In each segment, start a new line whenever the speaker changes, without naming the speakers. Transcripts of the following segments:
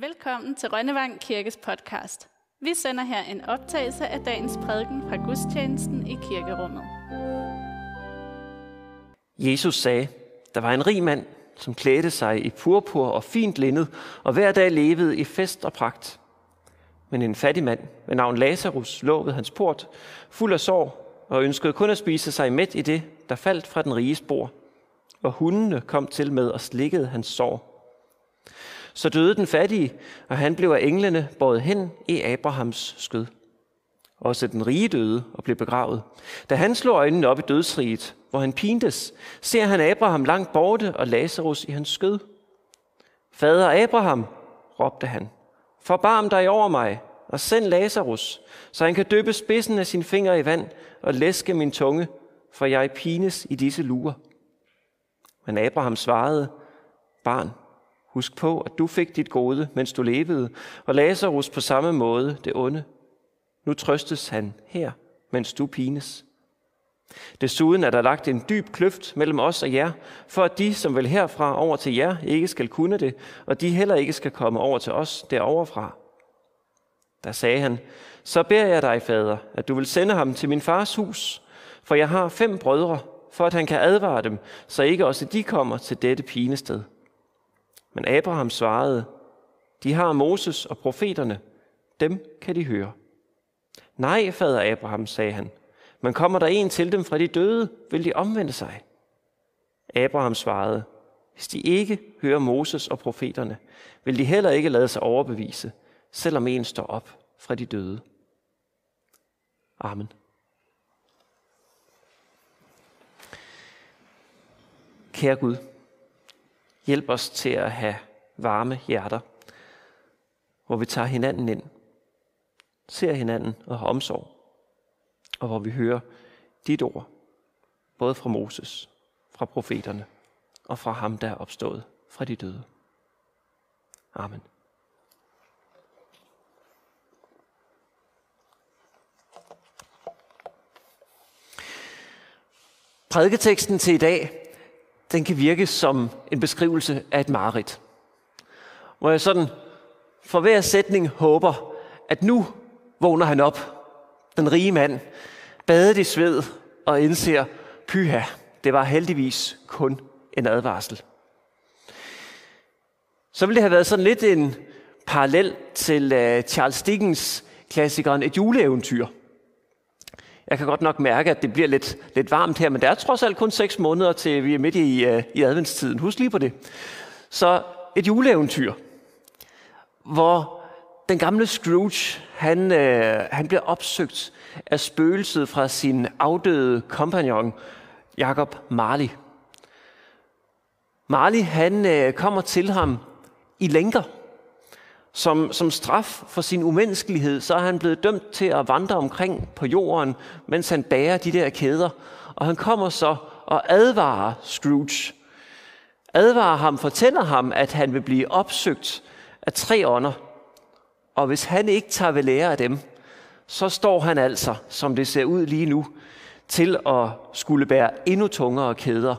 Velkommen til Rønnevang Kirkes podcast. Vi sender her en optagelse af dagens prædiken fra gudstjenesten i kirkerummet.
Jesus sagde, der var en rig mand, som klædte sig i purpur og fint linned, og hver dag levede i fest og pragt. Men en fattig mand med navn Lazarus lå ved hans port, fuld af sorg, og ønskede kun at spise sig midt i det, der faldt fra den rige spor. Og hundene kom til med og slikkede hans sår. Så døde den fattige, og han blev af englene båret hen i Abrahams skød. Også den rige døde og blev begravet. Da han slog øjnene op i dødsriget, hvor han pintes, ser han Abraham langt borte og Lazarus i hans skød. Fader Abraham, råbte han, forbarm dig over mig og send Lazarus, så han kan døbe spidsen af sin finger i vand og læske min tunge, for jeg pines i disse luer. Men Abraham svarede, barn, Husk på, at du fik dit gode, mens du levede, og Lazarus på samme måde det onde. Nu trøstes han her, mens du pines. Desuden er der lagt en dyb kløft mellem os og jer, for at de, som vil herfra over til jer, ikke skal kunne det, og de heller ikke skal komme over til os deroverfra. Der sagde han, så beder jeg dig, fader, at du vil sende ham til min fars hus, for jeg har fem brødre, for at han kan advare dem, så ikke også de kommer til dette pinested. Men Abraham svarede, de har Moses og profeterne. Dem kan de høre. Nej, fader Abraham, sagde han. Men kommer der en til dem fra de døde, vil de omvende sig. Abraham svarede, hvis de ikke hører Moses og profeterne, vil de heller ikke lade sig overbevise, selvom en står op fra de døde. Amen. Kære Gud, Hjælp os til at have varme hjerter, hvor vi tager hinanden ind, ser hinanden og har omsorg, og hvor vi hører dit ord, både fra Moses, fra profeterne og fra ham, der er opstået fra de døde. Amen. Prædiketeksten til i dag den kan virke som en beskrivelse af et mareridt. Hvor jeg sådan for hver sætning håber, at nu vågner han op, den rige mand, badet i sved og indser, pyha, det var heldigvis kun en advarsel. Så ville det have været sådan lidt en parallel til øh, Charles Dickens klassikeren Et juleeventyr – jeg kan godt nok mærke, at det bliver lidt, lidt varmt her, men der er trods alt kun seks måneder til vi er midt i, uh, i adventstiden. Husk lige på det. Så et juleeventyr, hvor den gamle Scrooge, han, uh, han bliver opsøgt af spøgelset fra sin afdøde kompagnon, Jacob Marley. Marley, han uh, kommer til ham i lænker, som, som straf for sin umenneskelighed, så er han blevet dømt til at vandre omkring på jorden, mens han bærer de der kæder. Og han kommer så og advarer Scrooge. Advarer ham, fortæller ham, at han vil blive opsøgt af tre ånder. Og hvis han ikke tager ved lære af dem, så står han altså, som det ser ud lige nu, til at skulle bære endnu tungere kæder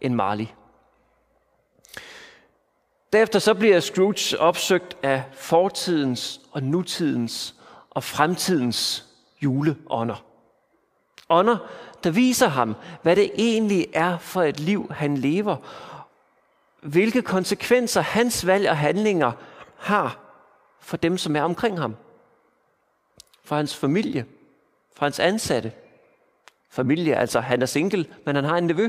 end Marley. Derefter så bliver Scrooge opsøgt af fortidens og nutidens og fremtidens juleånder. Ånder, der viser ham, hvad det egentlig er for et liv, han lever. Hvilke konsekvenser hans valg og handlinger har for dem, som er omkring ham. For hans familie, for hans ansatte. Familie, altså han er single, men han har en nevø.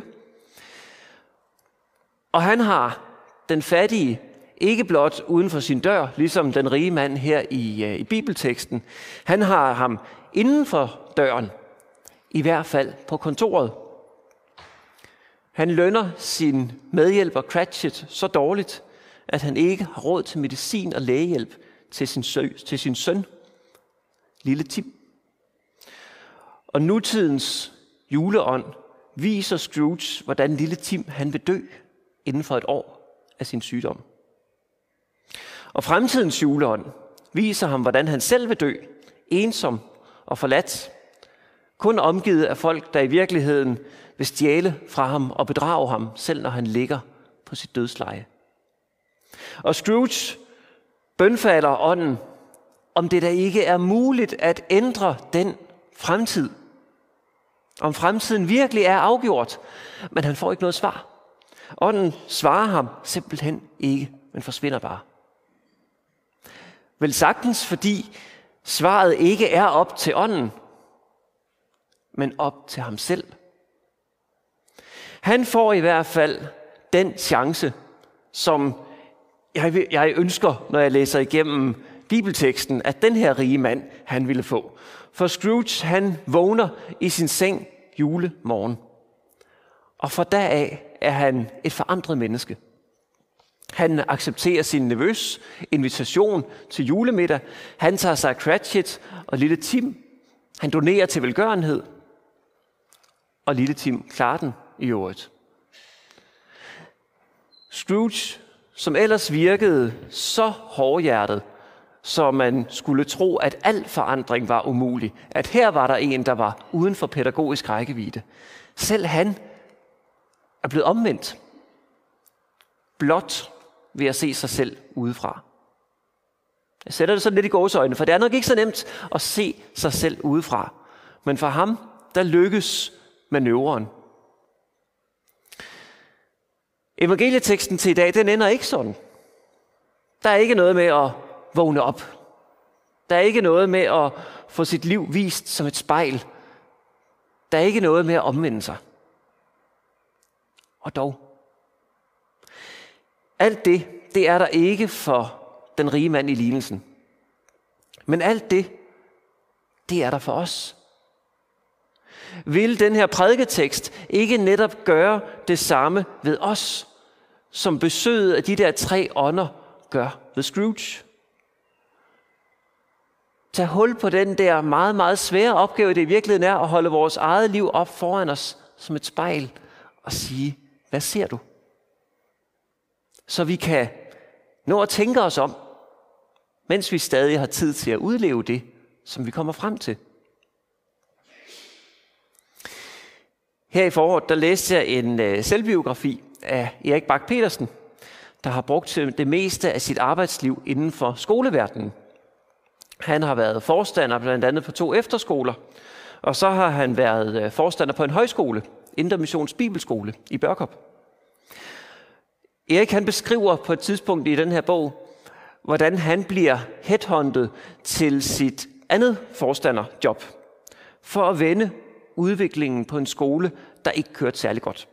Og han har den fattige ikke blot uden for sin dør, ligesom den rige mand her i, øh, i bibelteksten. Han har ham inden for døren, i hvert fald på kontoret. Han lønner sin medhjælper Cratchit så dårligt, at han ikke har råd til medicin og lægehjælp til sin, sø, til sin søn, lille Tim. Og nutidens juleånd viser Scrooge, hvordan lille Tim han vil dø inden for et år af sin sygdom. Og fremtidens juleånd viser ham, hvordan han selv vil dø, ensom og forladt, kun omgivet af folk, der i virkeligheden vil stjæle fra ham og bedrage ham, selv når han ligger på sit dødsleje. Og Scrooge bønfalder ånden, om det da ikke er muligt at ændre den fremtid. Om fremtiden virkelig er afgjort, men han får ikke noget svar. Ånden svarer ham simpelthen ikke, men forsvinder bare. Vel sagtens, fordi svaret ikke er op til ånden, men op til ham selv. Han får i hvert fald den chance, som jeg, jeg ønsker, når jeg læser igennem bibelteksten, at den her rige mand, han ville få. For Scrooge, han vågner i sin seng julemorgen. Og fra da er han et forandret menneske. Han accepterer sin nervøs invitation til julemiddag. Han tager sig Cratchit og lille Tim. Han donerer til velgørenhed. Og lille Tim klarer den i øvrigt. Scrooge, som ellers virkede så hårdhjertet, så man skulle tro, at al forandring var umulig. At her var der en, der var uden for pædagogisk rækkevidde. Selv han er blevet omvendt. Blot ved at se sig selv udefra. Jeg sætter det sådan lidt i gåsøjne, for det er nok ikke så nemt at se sig selv udefra. Men for ham, der lykkes manøvren. Evangelieteksten til i dag, den ender ikke sådan. Der er ikke noget med at vågne op. Der er ikke noget med at få sit liv vist som et spejl. Der er ikke noget med at omvende sig. Og dog. Alt det, det er der ikke for den rige mand i lignelsen. Men alt det, det er der for os. Vil den her prædiketekst ikke netop gøre det samme ved os, som besøget af de der tre ånder gør ved Scrooge? Tag hul på den der meget, meget svære opgave, det i virkeligheden er at holde vores eget liv op foran os som et spejl og sige, hvad ser du? Så vi kan nå at tænke os om, mens vi stadig har tid til at udleve det, som vi kommer frem til. Her i foråret, der læste jeg en øh, selvbiografi af Erik Bak petersen der har brugt det meste af sit arbejdsliv inden for skoleverdenen. Han har været forstander blandt andet på to efterskoler, og så har han været øh, forstander på en højskole, Intermissions Bibelskole i Børkop. Erik han beskriver på et tidspunkt i den her bog, hvordan han bliver headhunted til sit andet forstanderjob, for at vende udviklingen på en skole, der ikke kørte særlig godt.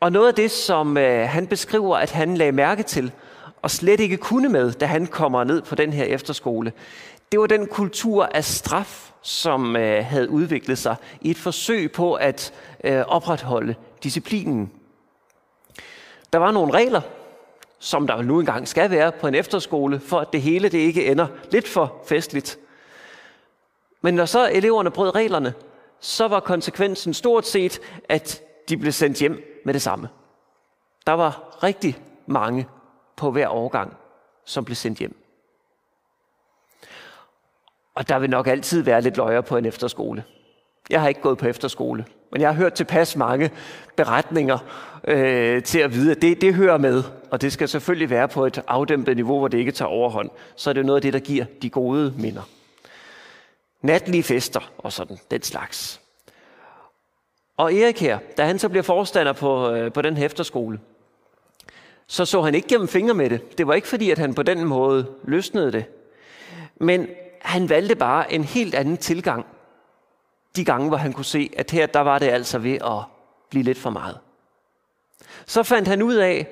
Og noget af det, som øh, han beskriver, at han lagde mærke til, og slet ikke kunne med, da han kommer ned på den her efterskole, det var den kultur af straf, som øh, havde udviklet sig i et forsøg på at øh, opretholde disciplinen. Der var nogle regler, som der nu engang skal være på en efterskole, for at det hele det ikke ender lidt for festligt. Men når så eleverne brød reglerne, så var konsekvensen stort set, at de blev sendt hjem med det samme. Der var rigtig mange på hver årgang, som blev sendt hjem. Og der vil nok altid være lidt løjer på en efterskole. Jeg har ikke gået på efterskole, men jeg har hørt tilpas mange beretninger øh, til at vide, at det, det hører med. Og det skal selvfølgelig være på et afdæmpet niveau, hvor det ikke tager overhånd. Så er det noget af det, der giver de gode minder. Natlige fester og sådan, den slags. Og Erik her, da han så bliver forstander på, øh, på den efterskole, så så han ikke gennem fingre med det. Det var ikke fordi, at han på den måde løsnede det. Men han valgte bare en helt anden tilgang. De gange, hvor han kunne se, at her der var det altså ved at blive lidt for meget. Så fandt han ud af,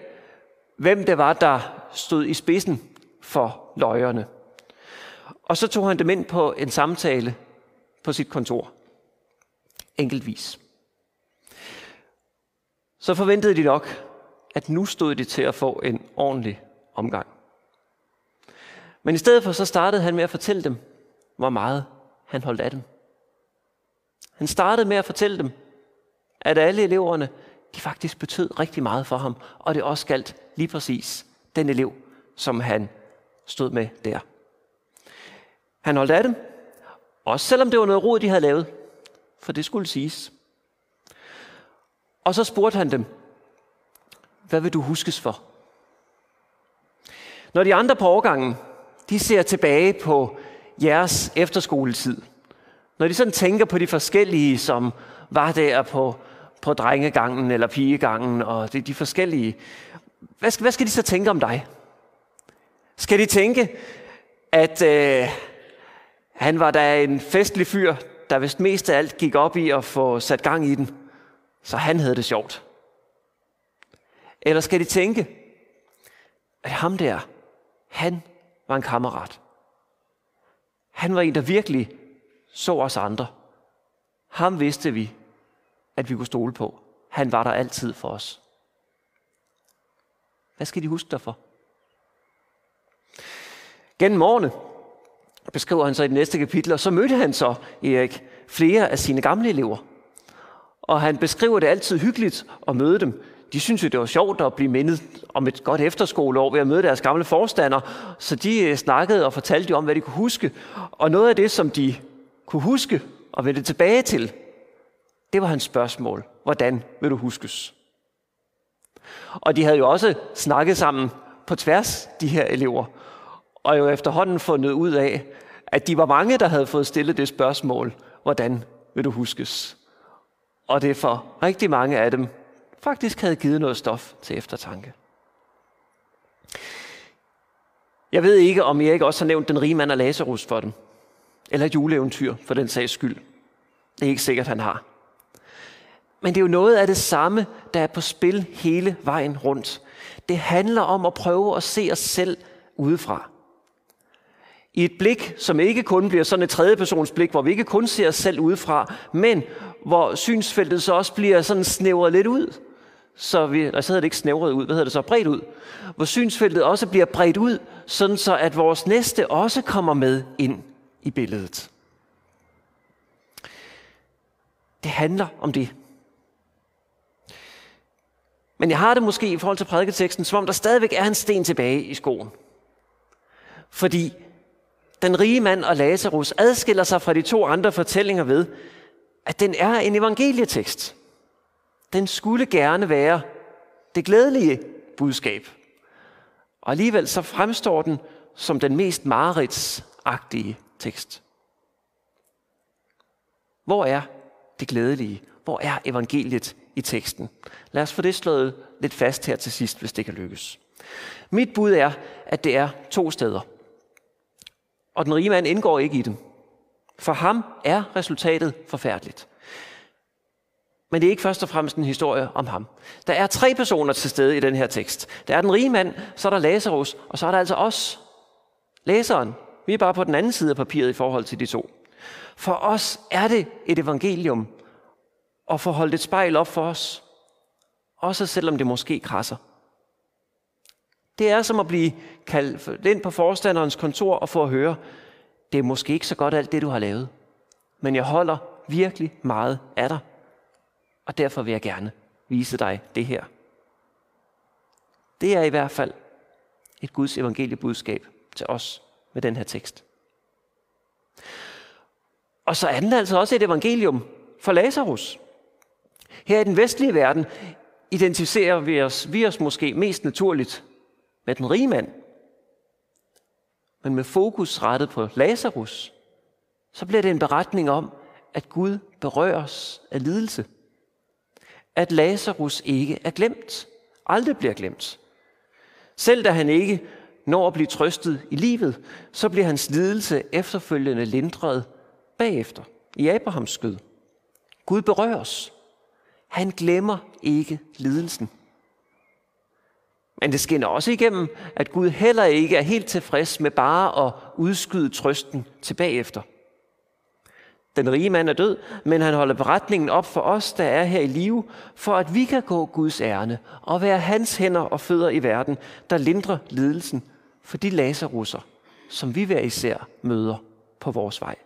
hvem det var, der stod i spidsen for løjerne. Og så tog han dem ind på en samtale på sit kontor. Enkeltvis. Så forventede de nok, at nu stod de til at få en ordentlig omgang. Men i stedet for så startede han med at fortælle dem, hvor meget han holdt af dem. Han startede med at fortælle dem, at alle eleverne, de faktisk betød rigtig meget for ham, og det også galt lige præcis den elev, som han stod med der. Han holdt af dem, også selvom det var noget rod, de havde lavet, for det skulle siges. Og så spurgte han dem, hvad vil du huskes for? Når de andre på årgangen, de ser tilbage på jeres efterskoletid, når de sådan tænker på de forskellige, som var der på, på drengegangen eller pigegangen, og de, de forskellige, hvad skal, hvad skal de så tænke om dig? Skal de tænke, at øh, han var da en festlig fyr, der vist mest af alt gik op i at få sat gang i den, så han havde det sjovt? Eller skal de tænke, at ham der, han var en kammerat. Han var en, der virkelig så os andre. Ham vidste vi, at vi kunne stole på. Han var der altid for os. Hvad skal de huske dig for? Gennem årene beskriver han så i det næste kapitel, og så mødte han så, Erik, flere af sine gamle elever. Og han beskriver det altid hyggeligt at møde dem. De synes jo, det var sjovt at blive mindet om et godt efterskoleår ved at møde deres gamle forstander. Så de øh, snakkede og fortalte om, hvad de kunne huske. Og noget af det, som de kunne huske og vende tilbage til, det var hans spørgsmål. Hvordan vil du huskes? Og de havde jo også snakket sammen på tværs, de her elever. Og jo efterhånden fundet ud af, at de var mange, der havde fået stillet det spørgsmål, hvordan vil du huskes? Og det for rigtig mange af dem faktisk havde givet noget stof til eftertanke. Jeg ved ikke, om jeg ikke også har nævnt den rige mand af Lazarus for dem. Eller juleeventyr, for den sags skyld. Det er ikke sikkert, han har. Men det er jo noget af det samme, der er på spil hele vejen rundt. Det handler om at prøve at se os selv udefra. I et blik, som ikke kun bliver sådan et tredjepersons blik, hvor vi ikke kun ser os selv udefra, men hvor synsfeltet så også bliver sådan snævret lidt ud. Så vi, altså hedder det ikke snævret ud, hvad hedder det så? Bredt ud. Hvor synsfeltet også bliver bredt ud, sådan så at vores næste også kommer med ind i billedet. Det handler om det. Men jeg har det måske i forhold til prædiketeksten, som om der stadigvæk er en sten tilbage i skoen. Fordi den rige mand og Lazarus adskiller sig fra de to andre fortællinger ved, at den er en evangelietekst. Den skulle gerne være det glædelige budskab. Og alligevel så fremstår den som den mest mareridsagtige tekst. Hvor er det glædelige? Hvor er evangeliet i teksten? Lad os få det slået lidt fast her til sidst, hvis det kan lykkes. Mit bud er, at det er to steder. Og den rige mand indgår ikke i dem. For ham er resultatet forfærdeligt. Men det er ikke først og fremmest en historie om ham. Der er tre personer til stede i den her tekst. Der er den rige mand, så er der Lazarus, og så er der altså os. Læseren. Vi er bare på den anden side af papiret i forhold til de to. For os er det et evangelium at få holdt et spejl op for os. Også selvom det måske krasser. Det er som at blive kaldt ind på forstanderens kontor og få at høre, det er måske ikke så godt alt det, du har lavet. Men jeg holder virkelig meget af dig. Og derfor vil jeg gerne vise dig det her. Det er i hvert fald et Guds evangeliebudskab til os med den her tekst. Og så er den altså også et evangelium for Lazarus. Her i den vestlige verden identificerer vi os, vi os måske mest naturligt med den rige mand. Men med fokus rettet på Lazarus, så bliver det en beretning om, at Gud berøres af lidelse. At Lazarus ikke er glemt. Aldrig bliver glemt. Selv da han ikke når at blive trøstet i livet, så bliver hans lidelse efterfølgende lindret bagefter i Abrahams skød. Gud berøres. Han glemmer ikke lidelsen. Men det skinner også igennem, at Gud heller ikke er helt tilfreds med bare at udskyde trøsten til bagefter den rige mand er død, men han holder beretningen op for os, der er her i live, for at vi kan gå Guds ærne og være hans hænder og fødder i verden, der lindrer lidelsen for de laserusser, som vi hver især møder på vores vej.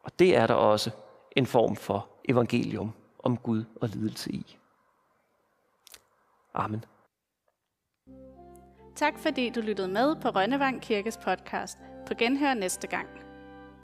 Og det er der også en form for evangelium om Gud og lidelse i. Amen.
Tak fordi du lyttede med på Rønnevang Kirkes podcast. På genhør næste gang.